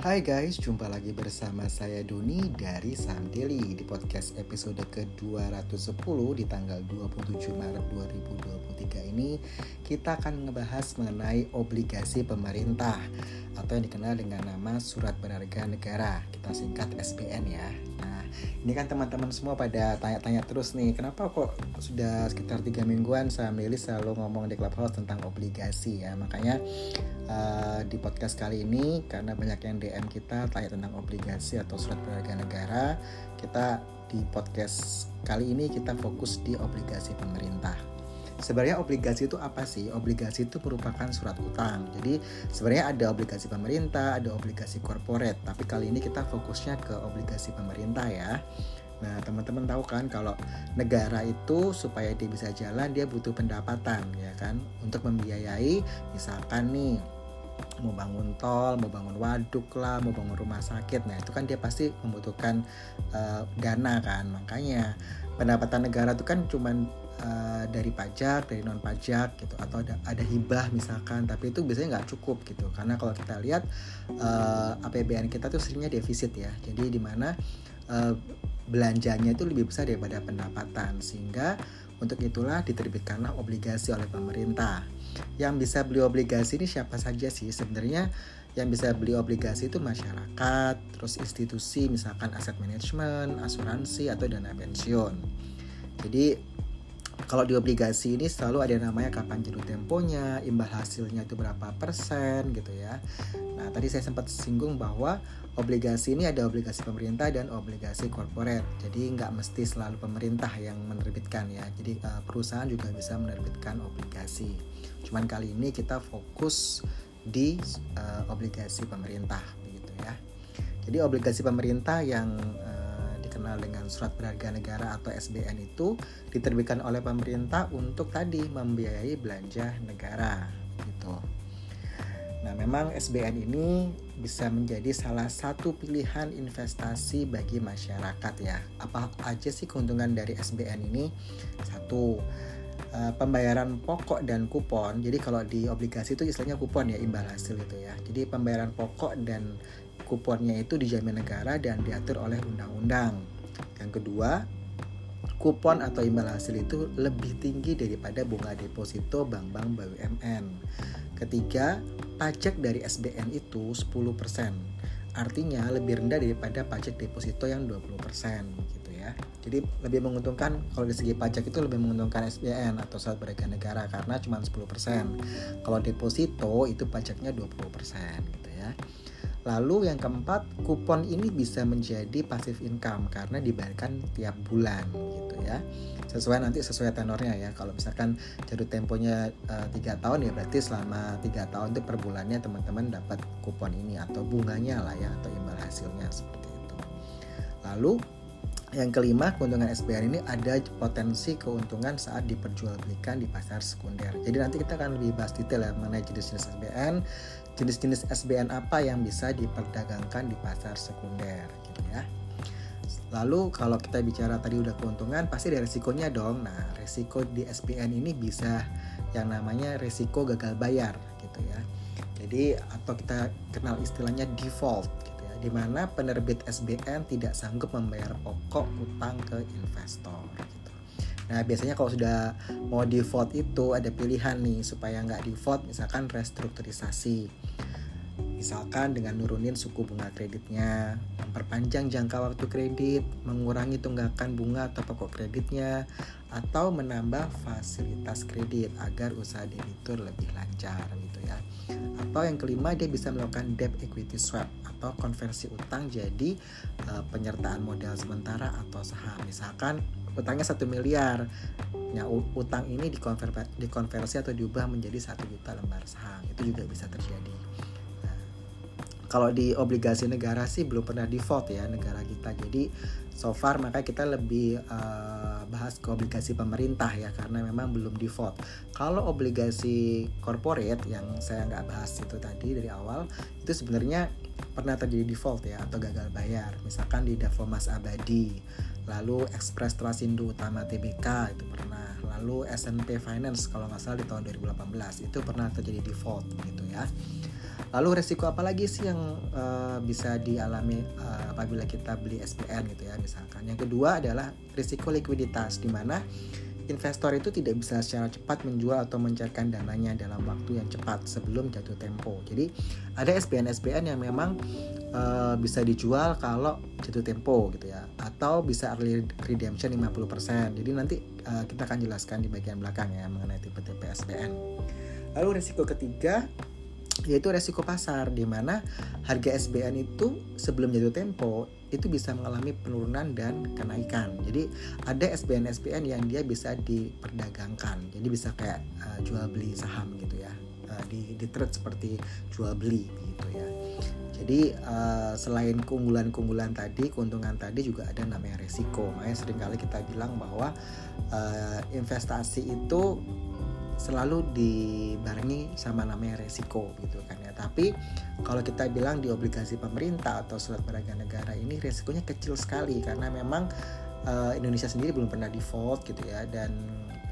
Hai guys, jumpa lagi bersama saya Doni dari Saham di podcast episode ke-210 di tanggal 27 Maret 2023 ini. Kita akan ngebahas mengenai obligasi pemerintah atau yang dikenal dengan nama surat berharga negara. Kita singkat SBN ya ini kan teman-teman semua pada tanya-tanya terus nih kenapa kok sudah sekitar tiga mingguan Saham Daily selalu ngomong di Clubhouse tentang obligasi ya? Makanya uh, di podcast kali ini karena banyak yang DM kita tanya tentang obligasi atau surat berharga negara kita di podcast kali ini kita fokus di obligasi pemerintah sebenarnya obligasi itu apa sih? Obligasi itu merupakan surat utang. Jadi sebenarnya ada obligasi pemerintah, ada obligasi korporat, tapi kali ini kita fokusnya ke obligasi pemerintah ya. Nah, teman-teman tahu kan kalau negara itu supaya dia bisa jalan dia butuh pendapatan ya kan untuk membiayai misalkan nih mau bangun tol, mau bangun waduk lah, mau bangun rumah sakit. Nah, itu kan dia pasti membutuhkan uh, dana kan. Makanya pendapatan negara itu kan cuman uh, dari pajak, dari non pajak gitu atau ada ada hibah misalkan, tapi itu biasanya nggak cukup gitu karena kalau kita lihat uh, eh, APBN kita tuh seringnya defisit ya, jadi di mana uh, belanjanya itu lebih besar daripada pendapatan sehingga untuk itulah diterbitkanlah obligasi oleh pemerintah. Yang bisa beli obligasi ini siapa saja sih? Sebenarnya yang bisa beli obligasi itu masyarakat, terus institusi misalkan aset manajemen, asuransi atau dana pensiun. Jadi kalau di obligasi ini selalu ada namanya kapan jatuh temponya, imbal hasilnya itu berapa persen gitu ya. Nah tadi saya sempat singgung bahwa obligasi ini ada obligasi pemerintah dan obligasi korporat. Jadi nggak mesti selalu pemerintah yang menerbitkan ya. Jadi uh, perusahaan juga bisa menerbitkan obligasi. Cuman kali ini kita fokus di uh, obligasi pemerintah begitu ya. Jadi obligasi pemerintah yang uh, dikenal dengan surat berharga negara atau SBN itu diterbitkan oleh pemerintah untuk tadi membiayai belanja negara gitu. Nah, memang SBN ini bisa menjadi salah satu pilihan investasi bagi masyarakat ya. Apa aja sih keuntungan dari SBN ini? Satu, eh, pembayaran pokok dan kupon. Jadi kalau di obligasi itu istilahnya kupon ya imbal hasil itu ya. Jadi pembayaran pokok dan kuponnya itu dijamin negara dan diatur oleh undang-undang. Yang kedua, kupon atau imbal hasil itu lebih tinggi daripada bunga deposito bank-bank BUMN. Ketiga, pajak dari SBN itu 10%. Artinya lebih rendah daripada pajak deposito yang 20% gitu Jadi lebih menguntungkan kalau dari segi pajak itu lebih menguntungkan SBN atau surat berharga negara karena cuma 10%. Kalau deposito itu pajaknya 20% gitu ya. Lalu yang keempat, kupon ini bisa menjadi passive income karena dibayarkan tiap bulan gitu ya. Sesuai nanti sesuai tenornya ya. Kalau misalkan jatuh temponya eh, tiga tahun ya berarti selama tiga tahun itu per bulannya teman-teman dapat kupon ini atau bunganya lah ya atau imbal hasilnya seperti itu. Lalu yang kelima, keuntungan SBN ini ada potensi keuntungan saat diperjualbelikan di pasar sekunder. Jadi nanti kita akan lebih bahas detail ya mengenai jenis-jenis SBN, jenis-jenis SBN apa yang bisa diperdagangkan di pasar sekunder gitu ya. Lalu kalau kita bicara tadi udah keuntungan, pasti ada resikonya dong. Nah, resiko di SBN ini bisa yang namanya resiko gagal bayar gitu ya. Jadi atau kita kenal istilahnya default di mana penerbit SBN tidak sanggup membayar pokok utang ke investor. Gitu. Nah biasanya kalau sudah mau default itu ada pilihan nih supaya nggak default misalkan restrukturisasi. Misalkan dengan nurunin suku bunga kreditnya, memperpanjang jangka waktu kredit, mengurangi tunggakan bunga atau pokok kreditnya, atau menambah fasilitas kredit agar usaha debitur lebih lancar gitu ya. Atau yang kelima dia bisa melakukan debt equity swap atau konversi utang jadi uh, penyertaan modal sementara atau saham. Misalkan utangnya satu miliar, nah utang ini dikonversi, dikonversi atau diubah menjadi satu juta lembar saham itu juga bisa terjadi kalau di obligasi negara sih belum pernah default ya negara kita. Jadi so far makanya kita lebih uh, bahas ke obligasi pemerintah ya karena memang belum default. Kalau obligasi corporate yang saya nggak bahas itu tadi dari awal itu sebenarnya pernah terjadi default ya atau gagal bayar. Misalkan di Davomas Abadi lalu Express Trasindo Utama TBK itu pernah lalu SNP Finance kalau nggak salah di tahun 2018 itu pernah terjadi default gitu ya Lalu resiko apa lagi sih yang uh, bisa dialami uh, apabila kita beli SPN gitu ya misalkan. Yang kedua adalah risiko likuiditas di mana investor itu tidak bisa secara cepat menjual atau mencairkan dananya dalam waktu yang cepat sebelum jatuh tempo. Jadi ada SPN-SPN yang memang uh, bisa dijual kalau jatuh tempo gitu ya atau bisa early redemption 50%. Jadi nanti uh, kita akan jelaskan di bagian belakang ya mengenai tipe-tipe SPN. Lalu risiko ketiga yaitu resiko pasar di mana harga SBN itu sebelum jatuh tempo itu bisa mengalami penurunan dan kenaikan. Jadi ada SBN SBN yang dia bisa diperdagangkan. Jadi bisa kayak uh, jual beli saham gitu ya. Uh, di di trade seperti jual beli gitu ya. Jadi uh, selain keunggulan-keunggulan tadi, keuntungan tadi juga ada namanya resiko. Makanya sering kali kita bilang bahwa uh, investasi itu selalu dibarengi sama namanya resiko gitu kan ya. Tapi kalau kita bilang di obligasi pemerintah atau surat berharga negara ini resikonya kecil sekali karena memang uh, Indonesia sendiri belum pernah default gitu ya dan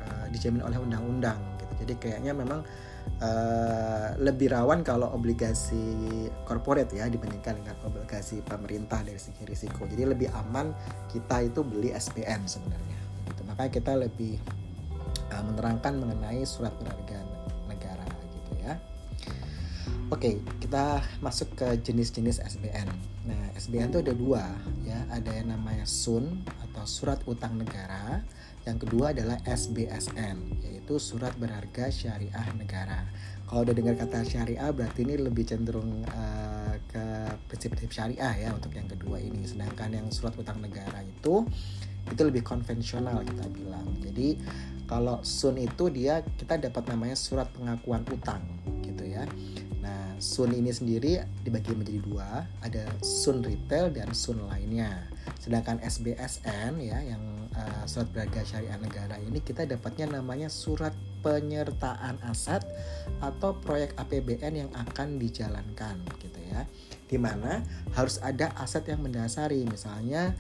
uh, dijamin oleh undang-undang gitu. Jadi kayaknya memang uh, lebih rawan kalau obligasi corporate ya dibandingkan dengan obligasi pemerintah dari segi risiko. Jadi lebih aman kita itu beli SPN sebenarnya. Gitu. Makanya kita lebih uh, menerangkan mengenai surat berharga negara gitu ya. Oke, kita masuk ke jenis-jenis SBN. Nah, SBN itu ada dua ya, ada yang namanya SUN atau surat utang negara. Yang kedua adalah SBSN, yaitu surat berharga syariah negara. Kalau udah dengar kata syariah berarti ini lebih cenderung uh, ke prinsip-prinsip syariah ya untuk yang kedua ini. Sedangkan yang surat utang negara itu itu lebih konvensional kita bilang. Jadi kalau sun itu dia kita dapat namanya surat pengakuan utang gitu ya. Nah, sun ini sendiri dibagi menjadi dua, ada sun retail dan sun lainnya. Sedangkan SBSN ya yang uh, surat berharga syariah negara ini kita dapatnya namanya surat penyertaan aset atau proyek APBN yang akan dijalankan gitu ya. Di mana harus ada aset yang mendasari misalnya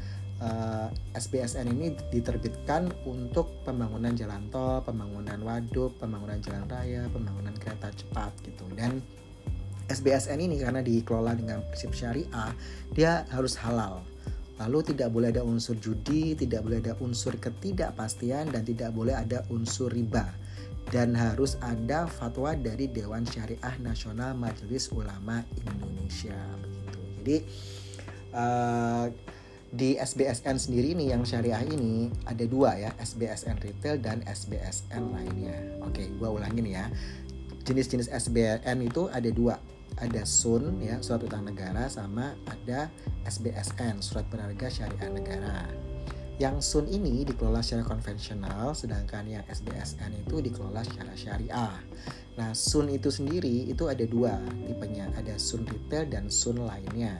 uh, eh, SBSN ini diterbitkan untuk pembangunan jalan tol, pembangunan waduk, pembangunan jalan raya, pembangunan kereta cepat gitu. Dan SBSN ini karena dikelola dengan prinsip syariah, dia harus halal. Lalu tidak boleh ada unsur judi, tidak boleh ada unsur ketidakpastian dan tidak boleh ada unsur riba. Dan harus ada fatwa dari Dewan Syariah Nasional Majelis Ulama Indonesia begitu. Jadi uh, di SBSN sendiri nih yang syariah ini ada dua ya SBSN retail dan SBSN lainnya. Oke gua ulangin ya. Jenis-jenis SBSN itu ada dua. Ada SUN ya surat utang negara sama ada SBSN surat berharga syariah negara. Yang SUN ini dikelola secara konvensional, sedangkan yang SBSN itu dikelola secara syariah. Nah, SUN itu sendiri itu ada dua tipenya, ada SUN retail dan SUN lainnya.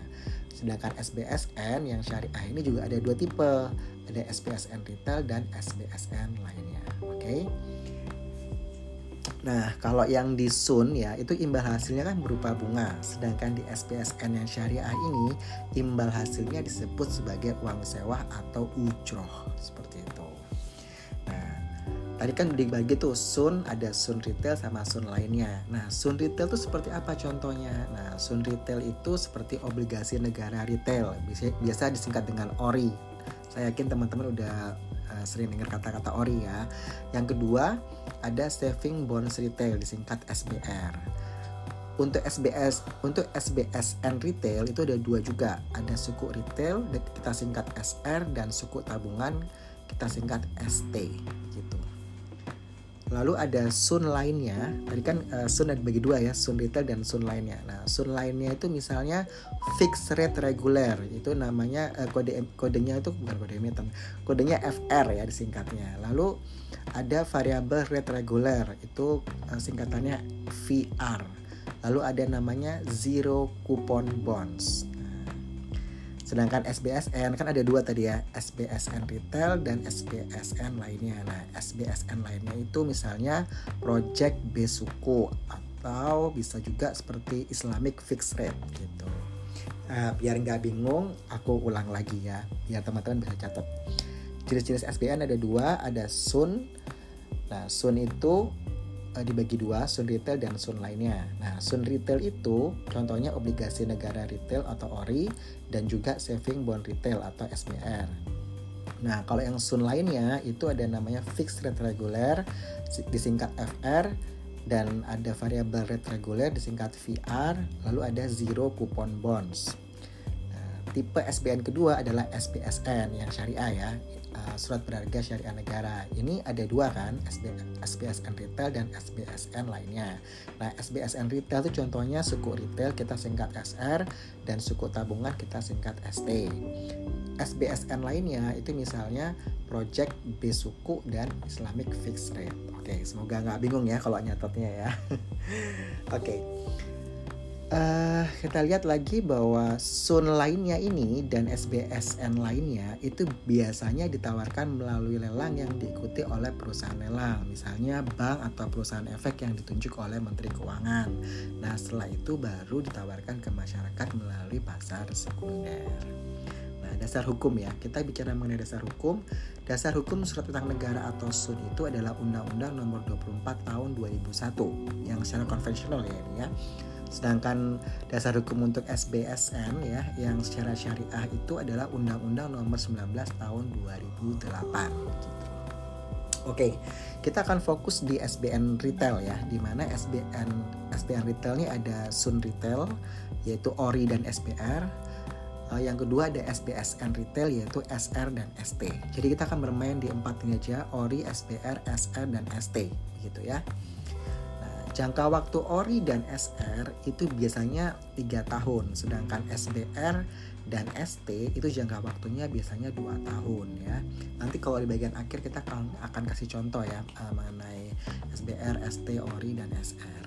Sedangkan SBSN yang syariah ini juga ada dua tipe, ada SBSN retail dan SBSN lainnya. Oke. Okay? Nah, kalau yang di Sun ya, itu imbal hasilnya kan berupa bunga. Sedangkan di SPSN yang syariah ini, imbal hasilnya disebut sebagai uang sewa atau ujroh. Seperti. Tadi kan dibagi tuh Sun ada Sun Retail sama Sun lainnya. Nah, Sun Retail itu seperti apa contohnya? Nah, Sun Retail itu seperti obligasi negara retail, biasa, biasa disingkat dengan ORI. Saya yakin teman-teman udah uh, sering dengar kata-kata ORI ya. Yang kedua, ada Saving Bonds Retail disingkat SBR. Untuk SBS, untuk SBSN retail itu ada dua juga. Ada suku retail kita singkat SR dan suku tabungan kita singkat ST gitu. Lalu ada sun lainnya, tadi kan uh, sun ada bagi dua ya, sun retail dan sun lainnya. Nah, sun lainnya itu misalnya fixed rate reguler, itu namanya uh, kode kodenya itu bukan kode emiten, kodenya FR ya disingkatnya. Lalu ada variable rate reguler, itu uh, singkatannya VR. Lalu ada namanya zero coupon bonds. Sedangkan SBSN kan ada dua tadi ya, SBSN retail dan SBSN lainnya. Nah, SBSN lainnya itu misalnya Project Besuko atau bisa juga seperti Islamic Fixed Rate gitu. Nah, biar nggak bingung, aku ulang lagi ya, biar teman-teman bisa catat. Jenis-jenis SBN ada dua, ada Sun. Nah, Sun itu uh, dibagi dua, Sun Retail dan Sun lainnya. Nah, Sun Retail itu contohnya obligasi negara retail atau ORI dan juga Saving Bond Retail atau SBR. Nah, kalau yang Sun lainnya itu ada namanya fixed rate reguler disingkat FR dan ada variable rate reguler disingkat VR, lalu ada zero coupon bonds. Nah, tipe SBN kedua adalah SPSN yang syariah ya, uh, surat berharga syariah negara. Ini ada dua kan, SB, SPSN retail dan SBSN lainnya. Nah, SBSN retail itu contohnya suku retail kita singkat SR dan suku tabungan kita singkat ST. SBSN lainnya itu misalnya Project B suku dan Islamic Fixed Rate. Oke, semoga nggak bingung ya kalau nyatetnya ya. Oke. Uh, kita lihat lagi bahwa Sun lainnya ini dan SBSN lainnya itu biasanya ditawarkan melalui lelang yang diikuti oleh perusahaan lelang, misalnya bank atau perusahaan efek yang ditunjuk oleh Menteri Keuangan. Nah, setelah itu baru ditawarkan ke masyarakat melalui pasar sekunder. Nah, dasar hukum ya. Kita bicara mengenai dasar hukum. Dasar hukum surat utang negara atau SUN itu adalah Undang-Undang Nomor 24 Tahun 2001 yang secara konvensional ya ini ya. Sedangkan dasar hukum untuk SBSN ya yang secara syariah itu adalah Undang-Undang Nomor 19 Tahun 2008 gitu. Oke, kita akan fokus di SBN Retail ya, di mana SBN SBN Retail ini ada Sun Retail, yaitu ORI dan SBR, Uh, yang kedua ada SBSN retail yaitu SR dan ST. Jadi kita akan bermain di empat ini aja ORI, SBR, SR dan ST gitu ya. Jangka waktu ORI dan SR itu biasanya tiga tahun, sedangkan SBR dan ST itu jangka waktunya biasanya dua tahun ya. Nanti kalau di bagian akhir kita akan, kasih contoh ya uh, mengenai SBR, ST, ORI dan SR.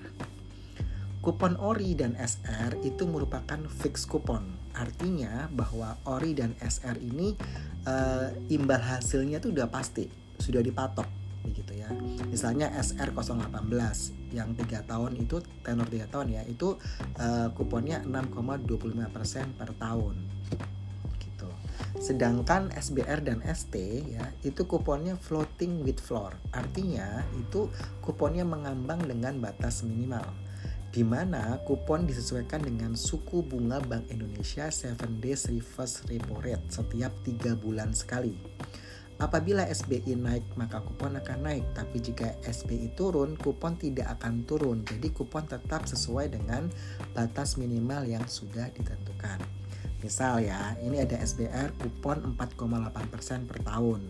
Kupon ORI dan SR itu merupakan fixed kupon Artinya bahwa ori dan SR ini uh, imbal hasilnya tuh udah pasti, sudah dipatok begitu ya. Misalnya SR 018 yang tiga tahun itu tenor 3 tahun ya, itu uh, kuponnya 6,25% per tahun. Gitu. Sedangkan SBR dan ST ya, itu kuponnya floating with floor. Artinya itu kuponnya mengambang dengan batas minimal di mana kupon disesuaikan dengan suku bunga Bank Indonesia 7 days reverse repo rate setiap 3 bulan sekali. Apabila SBI naik maka kupon akan naik, tapi jika SBI turun, kupon tidak akan turun. Jadi kupon tetap sesuai dengan batas minimal yang sudah ditentukan. Misal ya, ini ada SBR kupon 4,8% per tahun.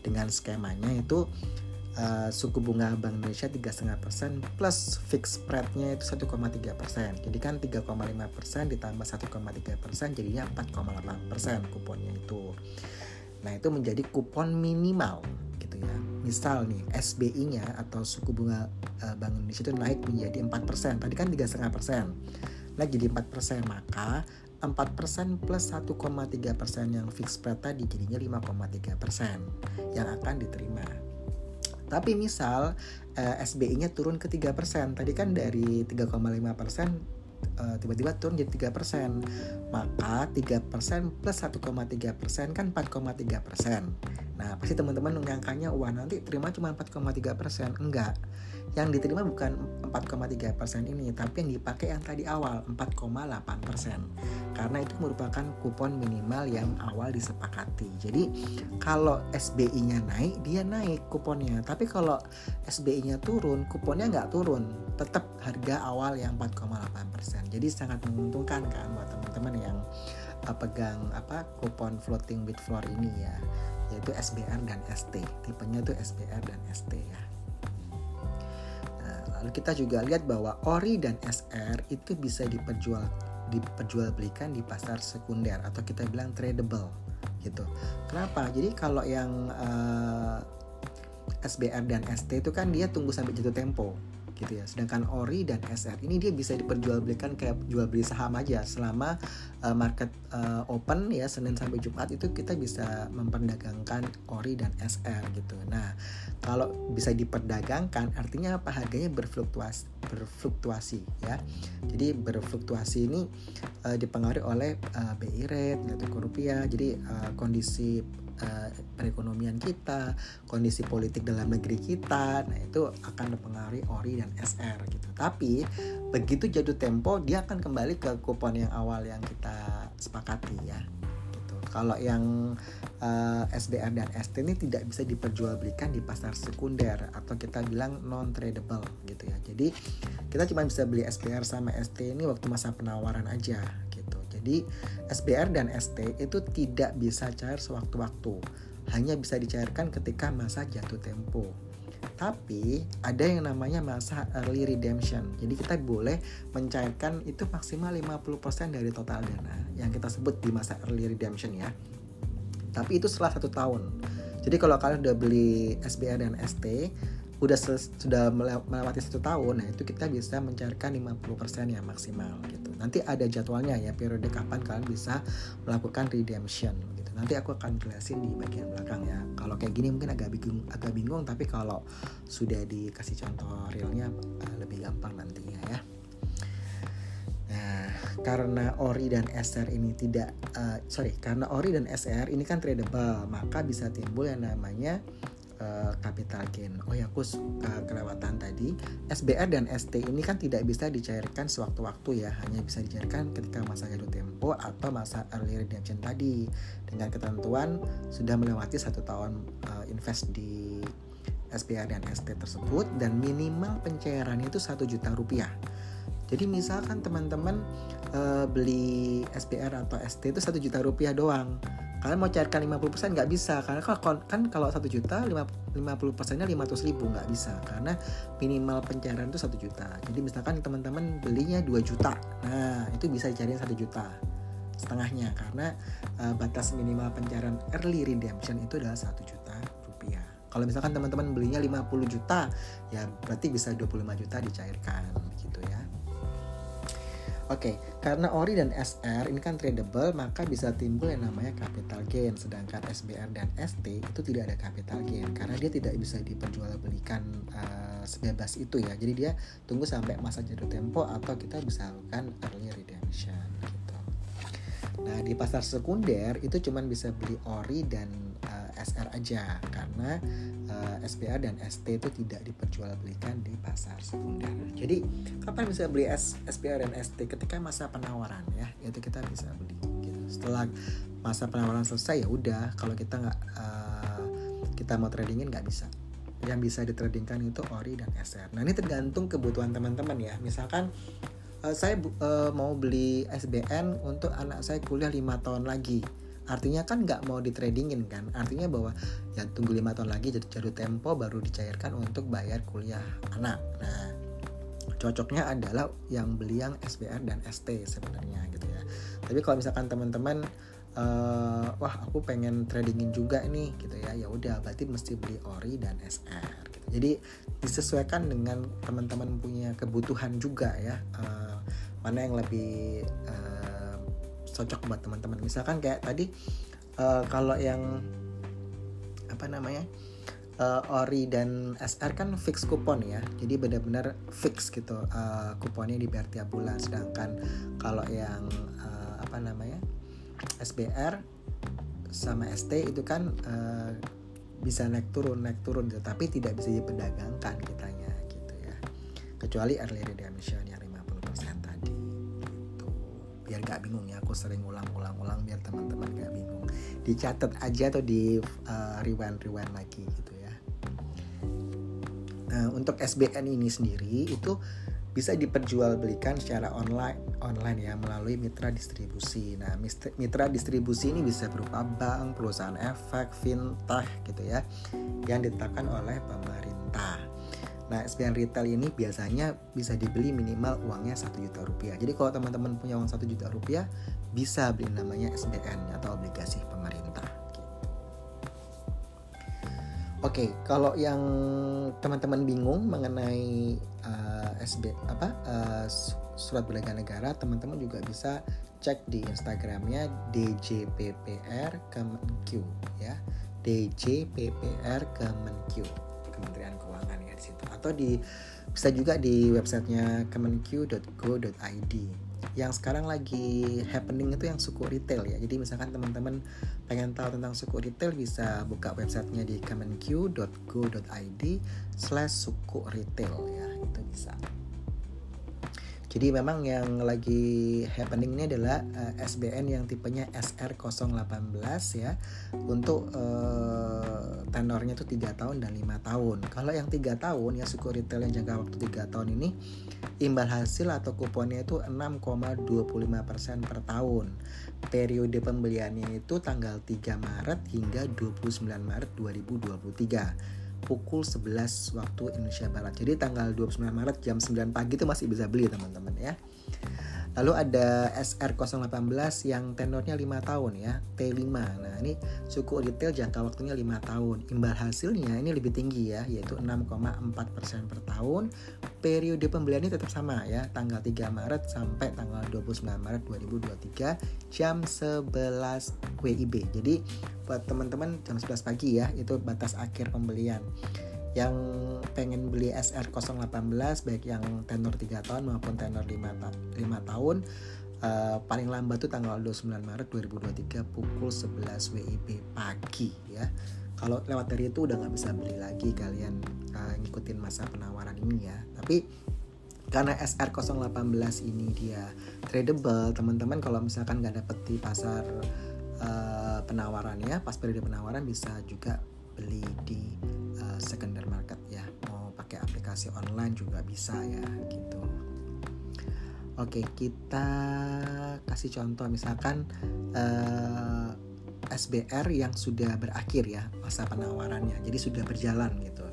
Dengan skemanya itu uh, suku bunga Bank Indonesia 3,5% plus fixed spreadnya itu 1,3%. Jadi kan 3,5% ditambah 1,3% jadinya 4,8% kuponnya itu. Nah, itu menjadi kupon minimal gitu ya. Misal nih SBI-nya atau suku bunga uh, Bank Indonesia itu naik menjadi 4%. Tadi kan 3,5%. Naik jadi 4%, maka 4% plus 1,3% yang fixed spread tadi jadinya 5,3% yang akan diterima. Tapi misal eh, SBI-nya turun ke 3%, tadi kan dari 3,5% uh, tiba-tiba turun jadi 3%. Maka 3% plus 1,3% kan 4,3%. Nah, pasti teman-teman menyangkanya wah nanti terima cuma 4,3%. Enggak yang diterima bukan 4,3% ini tapi yang dipakai yang tadi awal 4,8% karena itu merupakan kupon minimal yang awal disepakati. Jadi kalau SBI-nya naik dia naik kuponnya. Tapi kalau SBI-nya turun kuponnya nggak turun. Tetap harga awal yang 4,8% jadi sangat menguntungkan kan buat teman-teman yang uh, pegang apa kupon floating with floor ini ya. Yaitu SBR dan ST tipenya itu SBR dan ST ya Lalu kita juga lihat bahwa ori dan SR itu bisa diperjual diperjualbelikan di pasar sekunder atau kita bilang tradable gitu. Kenapa? Jadi kalau yang uh, eh, SBR dan ST itu kan dia tunggu sampai jatuh tempo gitu ya. Sedangkan ORI dan SR ini dia bisa diperjualbelikan kayak jual beli saham aja selama uh, market uh, open ya Senin sampai Jumat itu kita bisa memperdagangkan ORI dan SR gitu. Nah, kalau bisa diperdagangkan artinya apa? Harganya berfluktuasi berfluktuasi ya. Jadi berfluktuasi ini uh, dipengaruhi oleh uh, BI rate, nilai tukar rupiah. Jadi uh, kondisi uh, perekonomian kita, kondisi politik dalam negeri kita. Nah, itu akan mempengaruhi ORI dan SR gitu. Tapi begitu jatuh tempo dia akan kembali ke kupon yang awal yang kita sepakati ya. Gitu. Kalau yang uh, eh, SBR dan ST ini tidak bisa diperjualbelikan di pasar sekunder atau kita bilang non tradable gitu ya. Jadi kita cuma bisa beli SBR sama ST ini waktu masa penawaran aja jadi SBR dan ST itu tidak bisa cair sewaktu-waktu, hanya bisa dicairkan ketika masa jatuh tempo. Tapi ada yang namanya masa early redemption. Jadi kita boleh mencairkan itu maksimal 50% dari total dana yang kita sebut di masa early redemption ya. Tapi itu setelah satu tahun. Jadi kalau kalian udah beli SBR dan ST, udah sudah melewati satu tahun nah itu kita bisa mencairkan 50% ya maksimal gitu. Nanti ada jadwalnya ya periode kapan kalian bisa melakukan redemption gitu. Nanti aku akan jelasin di bagian belakang ya. Kalau kayak gini mungkin agak bingung agak bingung tapi kalau sudah dikasih contoh realnya uh, lebih gampang nantinya ya. Nah, karena ORI dan SR ini tidak, uh, sorry, karena ORI dan SR ini kan tradable, maka bisa timbul yang namanya uh, capital gain. Oh ya, aku uh, kelewatan tadi. SBR dan ST ini kan tidak bisa dicairkan sewaktu-waktu ya, hanya bisa dicairkan ketika masa jatuh tempo atau masa early redemption tadi. Dengan ketentuan sudah melewati satu tahun uh, invest di SBR dan ST tersebut dan minimal pencairannya itu satu juta rupiah. Jadi misalkan teman-teman uh, beli SBR atau ST itu satu juta rupiah doang. Kalian mau cairkan 50% nggak bisa karena kalau kan kalau satu juta 50 persennya 500 ribu nggak bisa karena minimal pencairan itu satu juta. Jadi misalkan teman-teman belinya 2 juta nah itu bisa dicariin satu juta setengahnya karena uh, batas minimal pencairan early redemption itu adalah satu juta rupiah. Kalau misalkan teman-teman belinya 50 juta ya berarti bisa 25 juta dicairkan gitu ya Oke, okay, karena ORI dan SR ini kan tradable, maka bisa timbul yang namanya capital gain. Sedangkan SBR dan ST itu tidak ada capital gain karena dia tidak bisa diperjualbelikan uh, sebebas itu ya. Jadi dia tunggu sampai masa jatuh tempo atau kita bisa lakukan early redemption gitu. Nah di pasar sekunder itu cuma bisa beli ORI dan eh, SR aja karena uh, eh, SPA dan ST itu tidak diperjualbelikan di pasar sekunder. Jadi kapan bisa beli S, SPA dan ST ketika masa penawaran ya, itu kita bisa beli. Gitu. Setelah masa penawaran selesai ya udah, kalau kita nggak uh, kita mau tradingin nggak bisa. Yang bisa ditradingkan itu ORI dan SR. Nah ini tergantung kebutuhan teman-teman ya. Misalkan uh, saya uh, mau beli SBN untuk anak saya kuliah lima tahun lagi artinya kan nggak mau ditradingin kan? Artinya bahwa ya tunggu lima tahun lagi jadi jatuh tempo baru dicairkan untuk bayar kuliah anak. Nah cocoknya adalah yang beli yang SBR dan ST sebenarnya gitu ya. Tapi kalau misalkan teman-teman uh, wah aku pengen tradingin juga nih gitu ya ya udah berarti mesti beli ori dan SR gitu. jadi disesuaikan dengan teman-teman punya kebutuhan juga ya uh, mana yang lebih uh, cocok buat teman-teman. Misalkan kayak tadi uh, kalau yang apa namanya uh, ori dan SR kan fix kupon ya. Jadi benar-benar fix gitu uh, kuponnya dibayar tiap bulan. Sedangkan kalau yang uh, apa namanya SBR sama ST itu kan uh, bisa naik turun naik turun gitu. Tapi tidak bisa diperdagangkan kitanya gitu ya. Kecuali early redemption yang 50% biar gak bingung ya aku sering ulang-ulang-ulang biar teman-teman gak bingung dicatat aja atau di uh, rewind rewind lagi gitu ya nah untuk SBN ini sendiri itu bisa diperjualbelikan secara online online ya melalui mitra distribusi. Nah, mitra distribusi ini bisa berupa bank, perusahaan efek, fintech gitu ya yang ditetapkan oleh pemerintah. Nah, SPN retail ini biasanya bisa dibeli minimal uangnya satu juta rupiah. Jadi kalau teman-teman punya uang satu juta rupiah, bisa beli namanya SBN atau obligasi pemerintah. Oke, kalau yang teman-teman bingung mengenai uh, eh, SB apa uh, surat berharga negara, teman-teman juga bisa cek di Instagramnya DJPPR Kemenq ya, DJPPR Kemenq Kementerian Keuangan ya di situ atau di bisa juga di websitenya kemenq.go.id yang sekarang lagi happening itu yang suku retail ya. Jadi misalkan teman-teman pengen tahu tentang suku retail bisa buka websitenya di kemenq.go.id slash suku retail ya itu bisa. Jadi memang yang lagi happening ini adalah uh, eh, SBN yang tipenya SR018 ya untuk uh, tenornya itu 3 tahun dan 5 tahun. Kalau yang 3 tahun ya suku retail yang jangka waktu 3 tahun ini imbal hasil atau kuponnya itu 6,25% per tahun. Periode pembeliannya itu tanggal 3 Maret hingga 29 Maret 2023 pukul 11 waktu Indonesia Barat. Jadi tanggal 29 Maret jam 9 pagi itu masih bisa beli teman-teman ya. Lalu ada SR018 yang tenornya 5 tahun ya, T5. Nah, ini suku retail jangka waktunya 5 tahun. Imbal hasilnya ini lebih tinggi ya, yaitu 6,4% per tahun. Periode pembeliannya tetap sama ya, tanggal 3 Maret sampai tanggal 29 Maret 2023 jam 11 WIB. Jadi buat teman-teman jam 11 pagi ya, itu batas akhir pembelian yang pengen beli SR018 baik yang tenor 3 tahun maupun tenor 5, ta 5 tahun uh, paling lambat tuh tanggal 29 Maret 2023 pukul 11 WIB pagi ya. Kalau lewat dari itu udah nggak bisa beli lagi kalian uh, ngikutin masa penawaran ini ya. Tapi karena SR018 ini dia tradable teman-teman kalau misalkan nggak dapet di pasar uh, penawarannya pas periode penawaran bisa juga beli di uh, secondary market ya. Mau pakai aplikasi online juga bisa ya gitu. Oke kita kasih contoh misalkan eh, SBR yang sudah berakhir ya masa penawarannya. Jadi sudah berjalan gitu.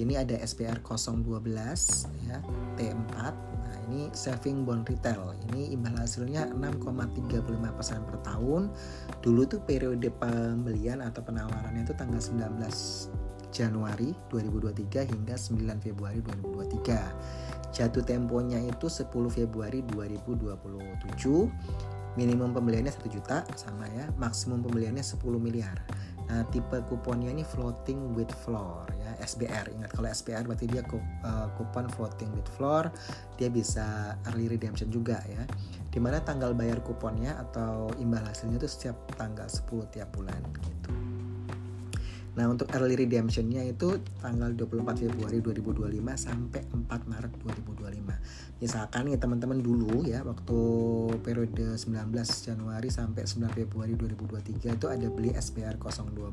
Ini ada SBR 012 ya T4 ini saving bond retail. Ini imbal hasilnya 6,35% per tahun. Dulu tuh periode pembelian atau penawarannya itu tanggal 19 Januari 2023 hingga 9 Februari 2023 jatuh temponya itu 10 Februari 2027 minimum pembeliannya 1 juta sama ya maksimum pembeliannya 10 miliar Nah, tipe kuponnya ini floating with floor ya, SBR. Ingat kalau SBR berarti dia uh, kupon floating with floor, dia bisa early redemption juga ya. Di mana tanggal bayar kuponnya atau imbal hasilnya itu setiap tanggal 10 tiap bulan gitu. Nah untuk early redemptionnya itu tanggal 24 Februari 2025 sampai 4 Maret 2025. Misalkan nih teman-teman dulu ya waktu periode 19 Januari sampai 9 Februari 2023 itu ada beli SPR 012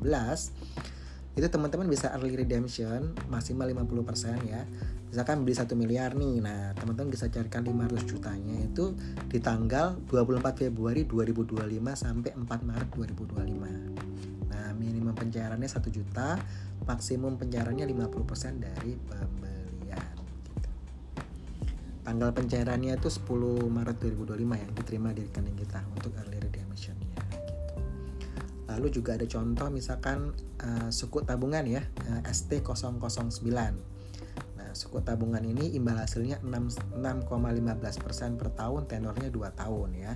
itu teman-teman bisa early redemption maksimal 50% ya. Misalkan beli 1 miliar nih nah teman-teman bisa carikan 500 jutanya itu di tanggal 24 Februari 2025 sampai 4 Maret 2025 minimum pencairannya 1 juta maksimum pencairannya 50% dari pembelian gitu. tanggal pencairannya itu 10 Maret 2025 yang diterima di rekening kita untuk early redemptionnya gitu. lalu juga ada contoh misalkan uh, suku tabungan ya uh, eh, ST009 Nah, suku tabungan ini imbal hasilnya 6,15% per tahun, tenornya 2 tahun ya.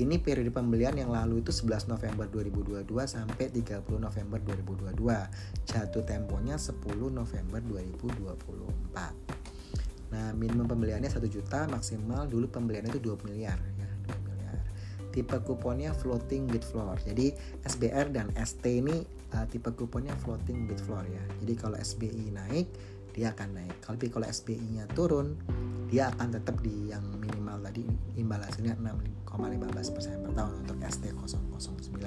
Ini periode pembelian yang lalu itu 11 November 2022 sampai 30 November 2022. Jatuh temponya 10 November 2024. Nah, minimum pembeliannya 1 juta, maksimal dulu pembeliannya itu 2 miliar ya, 2 miliar. Tipe kuponnya floating with floor. Jadi SBR dan ST ini uh, tipe kuponnya floating with floor ya. Jadi kalau SBI naik, dia akan naik. Kalau kalau SBI-nya turun, dia akan tetap di yang minimal tadi imbal hasilnya 6 0,15% per tahun untuk ST009.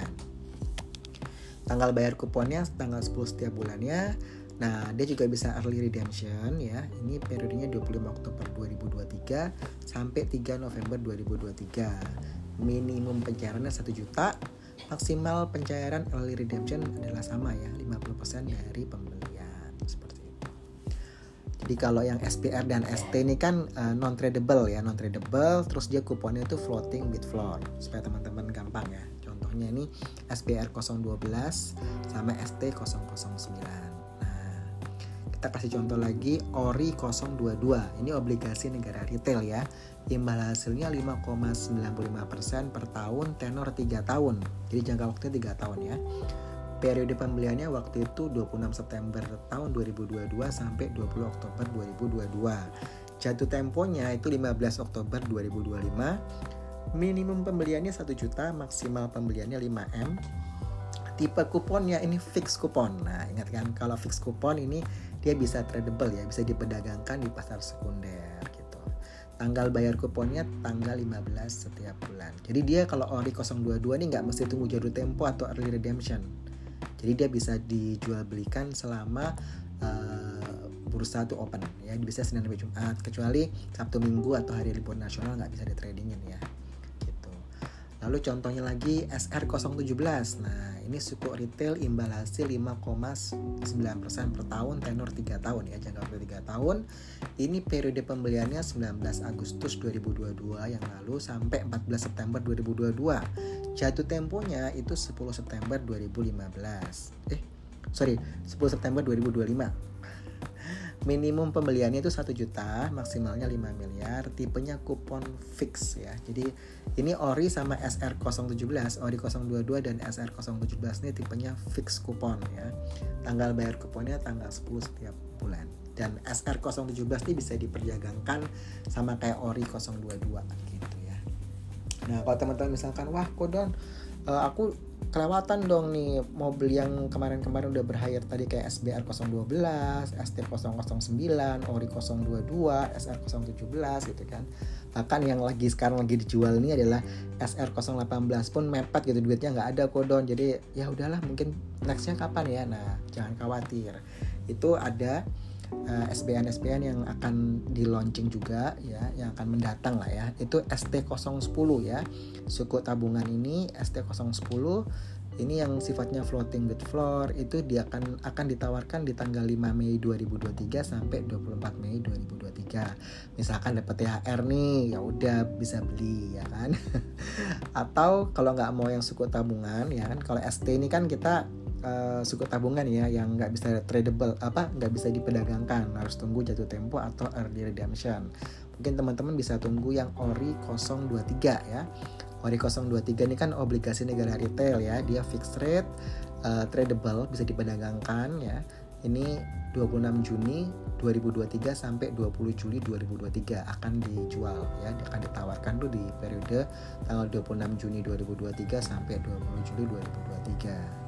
Tanggal bayar kuponnya tanggal 10 setiap bulannya. Nah, dia juga bisa early redemption ya. Ini periodenya 25 Oktober 2023 sampai 3 November 2023. Minimum pencairannya 1 juta, maksimal pencairan early redemption adalah sama ya, 50% dari pembeli. Jadi kalau yang SPR dan ST ini kan uh, eh, non tradable ya, non tradable terus dia kuponnya itu floating with floor supaya teman-teman gampang ya. Contohnya ini SPR 012 sama ST 009. Nah, kita kasih contoh lagi ORI 022. Ini obligasi negara retail ya. Imbal hasilnya 5,95% per tahun, tenor 3 tahun. Jadi jangka waktunya 3 tahun ya periode pembeliannya waktu itu 26 September tahun 2022 sampai 20 Oktober 2022. jatuh temponya itu 15 Oktober 2025 minimum pembeliannya 1 juta maksimal pembeliannya 5M tipe kuponnya ini fix kupon nah ingat kan kalau fix kupon ini dia bisa tradable ya bisa diperdagangkan di pasar sekunder gitu. Tanggal bayar kuponnya tanggal 15 setiap bulan. Jadi dia kalau ori 022 ini nggak mesti tunggu jatuh tempo atau early redemption jadi dia bisa dijual belikan selama uh, bursa itu open. Ya bisa Senin sampai Jumat. Kecuali Sabtu Minggu atau hari libur nasional nggak bisa di tradingin ya. Gitu. Lalu contohnya lagi SR017 nah ini suku retail imbal hasil 5,9% per tahun tenor 3 tahun ya jangka waktu 3 tahun. Ini periode pembeliannya 19 Agustus 2022 yang lalu sampai 14 September 2022 jatuh temponya itu 10 September 2015 eh sorry 10 September 2025 minimum pembeliannya itu 1 juta maksimalnya 5 miliar. Tipenya kupon fix ya. Jadi ini ori sama SR017 ori 022 dan SR017 ini tipenya fix kupon ya. Tanggal bayar kuponnya tanggal 10 setiap bulan. Dan SR017 ini bisa diperjagangkan sama kayak ori 022 gitu ya. Nah kalau teman-teman misalkan wah kodon uh, aku kelewatan dong nih mobil yang kemarin-kemarin udah berhayat tadi kayak SBR 012, ST 009, Ori 022, SR 017 gitu kan. Bahkan yang lagi sekarang lagi dijual ini adalah SR 018 pun mepet gitu duitnya nggak ada kodon. Jadi ya udahlah mungkin nextnya kapan ya. Nah jangan khawatir. Itu ada eh, SBN SBN yang akan di launching juga ya yang akan mendatang lah ya itu ST010 ya suku tabungan ini ST010 ini yang sifatnya floating with floor itu dia akan akan ditawarkan di tanggal 5 Mei 2023 sampai 24 Mei 2023. Misalkan dapat THR nih, ya udah bisa beli ya kan. Atau kalau nggak mau yang suku tabungan ya kan, kalau ST ini kan kita uh, suku tabungan ya yang nggak bisa tradable apa nggak bisa diperdagangkan harus tunggu jatuh tempo atau early redemption. Mungkin teman-teman bisa tunggu yang ori 023 ya. Ori 023 ini kan obligasi negara retail ya. Dia fixed rate uh, tradable bisa diperdagangkan ya. Ini 26 Juni 2023 sampai 20 Juli 2023 akan dijual ya akan ditawarkan tuh di periode tanggal 26 Juni 2023 sampai 20 Juli 2023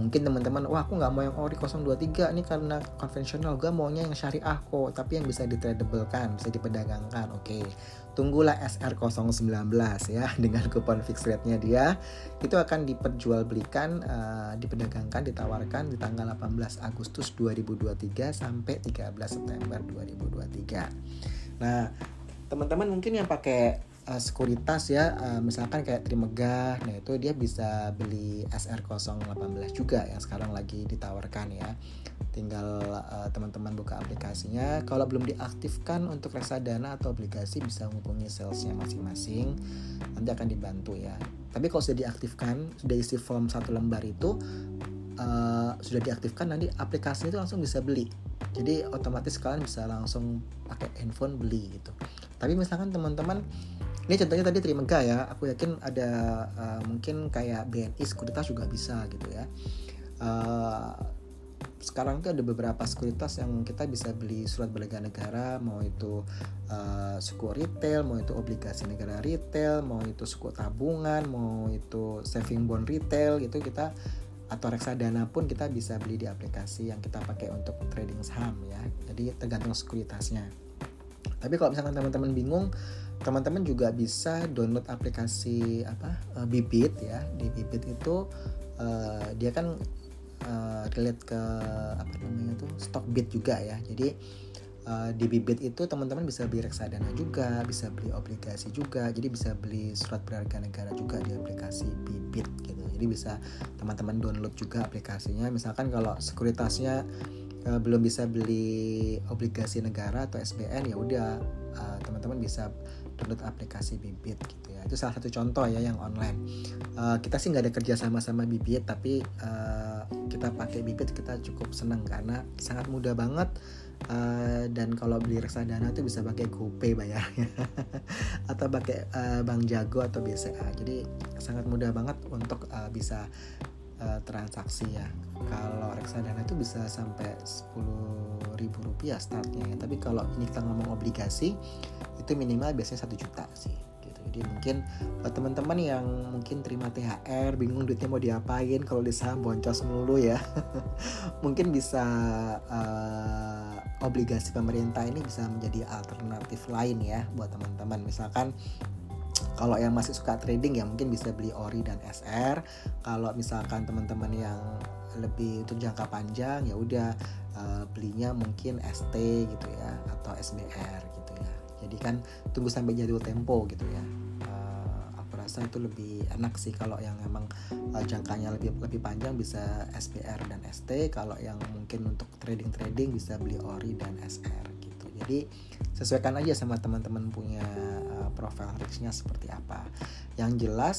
mungkin teman-teman wah aku nggak mau yang ori 023 ini karena konvensional. Gue maunya yang syariah kok tapi yang bisa ditradable kan bisa diperdagangkan oke tunggulah SR019 ya dengan kupon fixed rate-nya dia. Itu akan diperjualbelikan uh, diperdagangkan ditawarkan di tanggal 18 Agustus 2023 sampai 13 September 2023 nah teman-teman mungkin yang pakai uh, sekuritas ya uh, misalkan kayak Trimegah nah itu dia bisa beli SR018 juga yang sekarang lagi ditawarkan ya. Tinggal uh, teman-teman buka aplikasinya. Kalau belum diaktifkan untuk reksadana atau obligasi bisa menghubungi salesnya masing-masing. Nanti akan dibantu ya. Tapi kalau sudah diaktifkan sudah isi form satu lembar itu uh, sudah diaktifkan nanti aplikasi itu langsung bisa beli. Jadi otomatis kalian bisa langsung pakai handphone beli gitu. Tapi misalkan teman-teman ini contohnya tadi Trimega ya. Aku yakin ada uh, mungkin kayak BNI sekuritas juga bisa gitu ya. Uh, sekarang tuh ada beberapa sekuritas yang kita bisa beli surat berharga negara mau itu uh, suku retail mau itu obligasi negara retail mau itu suku tabungan mau itu saving bond retail gitu kita atau reksadana pun kita bisa beli di aplikasi yang kita pakai untuk trading saham ya. Jadi tergantung sekuritasnya. Tapi kalau misalkan teman-teman bingung teman-teman juga bisa download aplikasi apa uh, Bibit ya. Di Bibit itu uh, dia kan uh, relate ke apa namanya tuh bit juga ya. Jadi uh, di Bibit itu teman-teman bisa beli reksadana juga bisa beli obligasi juga. Jadi bisa beli surat berharga negara juga di aplikasi Bibit gitu. Jadi bisa teman-teman download juga aplikasinya. Misalkan kalau sekuritasnya belum bisa beli obligasi negara atau SBN ya udah uh, teman-teman bisa download aplikasi Bibit gitu ya. Itu salah satu contoh ya yang online. Uh, kita sih nggak ada kerja sama sama Bibit tapi uh, kita pakai Bibit kita cukup senang karena sangat mudah banget. Uh, dan kalau beli reksadana tuh bisa pakai GoPay bayarnya. Atau pakai uh, Bank Jago atau BCA jadi sangat mudah banget untuk uh, bisa transaksi ya. Kalau reksadana itu bisa sampai 10 ribu rupiah startnya ya. Tapi kalau ini kita ngomong obligasi itu minimal biasanya satu juta sih gitu. Jadi mungkin buat teman-teman yang mungkin terima THR bingung duitnya mau diapain kalau di saham boncos melulu ya. Mungkin bisa uh, obligasi pemerintah ini bisa menjadi alternatif lain ya buat teman-teman. Misalkan kalau yang masih suka trading ya mungkin bisa beli ori dan SR kalau misalkan teman-teman yang lebih untuk jangka panjang ya udah uh, belinya mungkin ST gitu ya atau SBR gitu jadi kan tunggu sampai jadwal tempo gitu ya. Uh, aku rasa itu lebih enak sih kalau yang emang uh, jangkanya lebih lebih panjang bisa SBR dan ST kalau yang mungkin untuk trading trading bisa beli ori dan SR gitu. Jadi sesuaikan aja sama teman-teman punya uh, profil risknya seperti apa. Yang jelas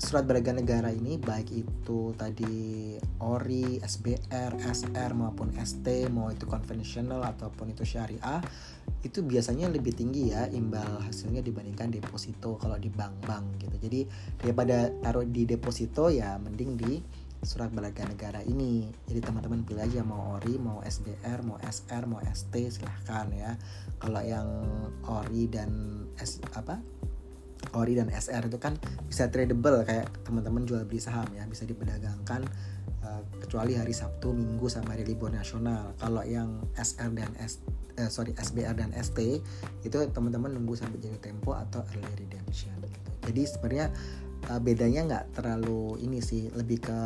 surat berharga negara ini baik itu tadi ORI, SBR, SR maupun ST mau itu konvensional ataupun itu syariah itu biasanya lebih tinggi ya imbal hasilnya dibandingkan deposito kalau di bank-bank gitu. Jadi daripada taruh di deposito ya mending di surat berharga negara ini. Jadi teman-teman pilih aja mau ORI, mau SBR, mau SR, mau ST silahkan ya. Kalau yang ORI dan S apa Ori dan SR itu kan bisa tradable kayak teman-teman jual beli saham ya bisa diperdagangkan uh, kecuali hari Sabtu, Minggu sama hari libur nasional. Kalau yang SR dan S uh, sorry SBR dan ST itu teman-teman nunggu sampai jatuh tempo atau early redemption gitu. Jadi sebenarnya uh, bedanya nggak terlalu ini sih lebih ke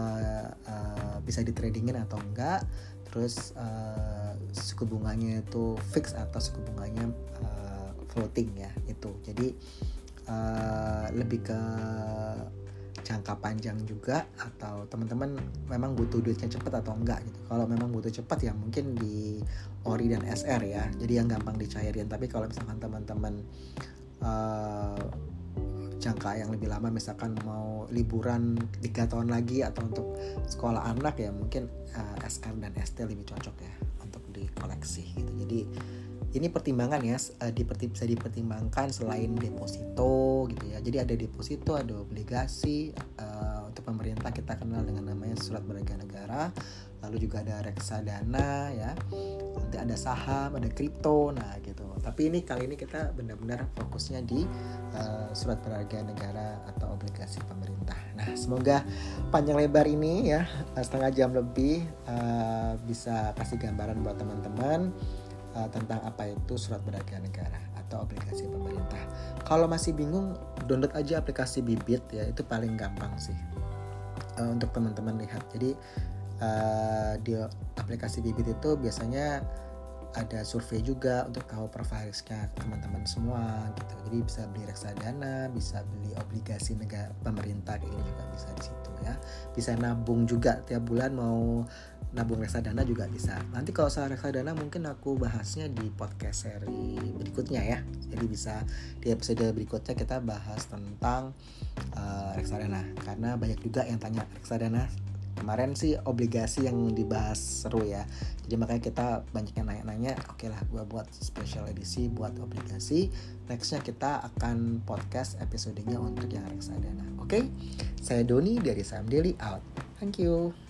uh, bisa di tradingin atau enggak terus uh, suku bunganya itu fix atau suku bunganya uh, floating ya itu jadi uh, lebih ke jangka panjang juga atau teman-teman memang butuh duitnya cepat atau enggak gitu. Kalau memang butuh cepat ya mungkin di ori dan SR ya. Jadi yang gampang dicairin. Tapi kalau misalkan teman-teman uh, jangka yang lebih lama misalkan mau liburan tiga tahun lagi atau untuk sekolah anak ya mungkin uh, eh, SR dan ST lebih cocok ya untuk dikoleksi gitu. Jadi ini pertimbangan ya diperti, bisa dipertimbangkan selain deposito gitu ya. Jadi ada deposito ada obligasi uh, untuk pemerintah kita kenal dengan namanya surat berharga negara. Lalu juga ada reksadana ya. Nanti ada saham ada kripto nah gitu. Tapi ini kali ini kita benar-benar fokusnya di uh, surat berharga negara atau obligasi pemerintah. Nah semoga panjang lebar ini ya setengah jam lebih uh, bisa kasih gambaran buat teman-teman uh, tentang apa itu surat berharga negara atau aplikasi pemerintah. Kalau masih bingung, download aja aplikasi Bibit ya, itu paling gampang sih uh, untuk teman-teman lihat. Jadi uh, di aplikasi Bibit itu biasanya ada survei juga untuk tahu profil risknya teman-teman semua gitu. Jadi bisa beli reksadana, bisa beli obligasi negara pemerintah ini juga bisa di situ ya. Bisa nabung juga tiap bulan mau nabung reksadana juga bisa. Nanti kalau soal reksadana mungkin aku bahasnya di podcast seri berikutnya ya. Jadi bisa di episode berikutnya kita bahas tentang uh, reksadana karena banyak juga yang tanya reksadana kemarin sih obligasi yang dibahas seru ya jadi makanya kita banyak yang nanya-nanya oke lah gue buat special edisi buat obligasi nextnya kita akan podcast episodenya untuk yang reksadana oke okay? saya Doni dari Sam Daily out thank you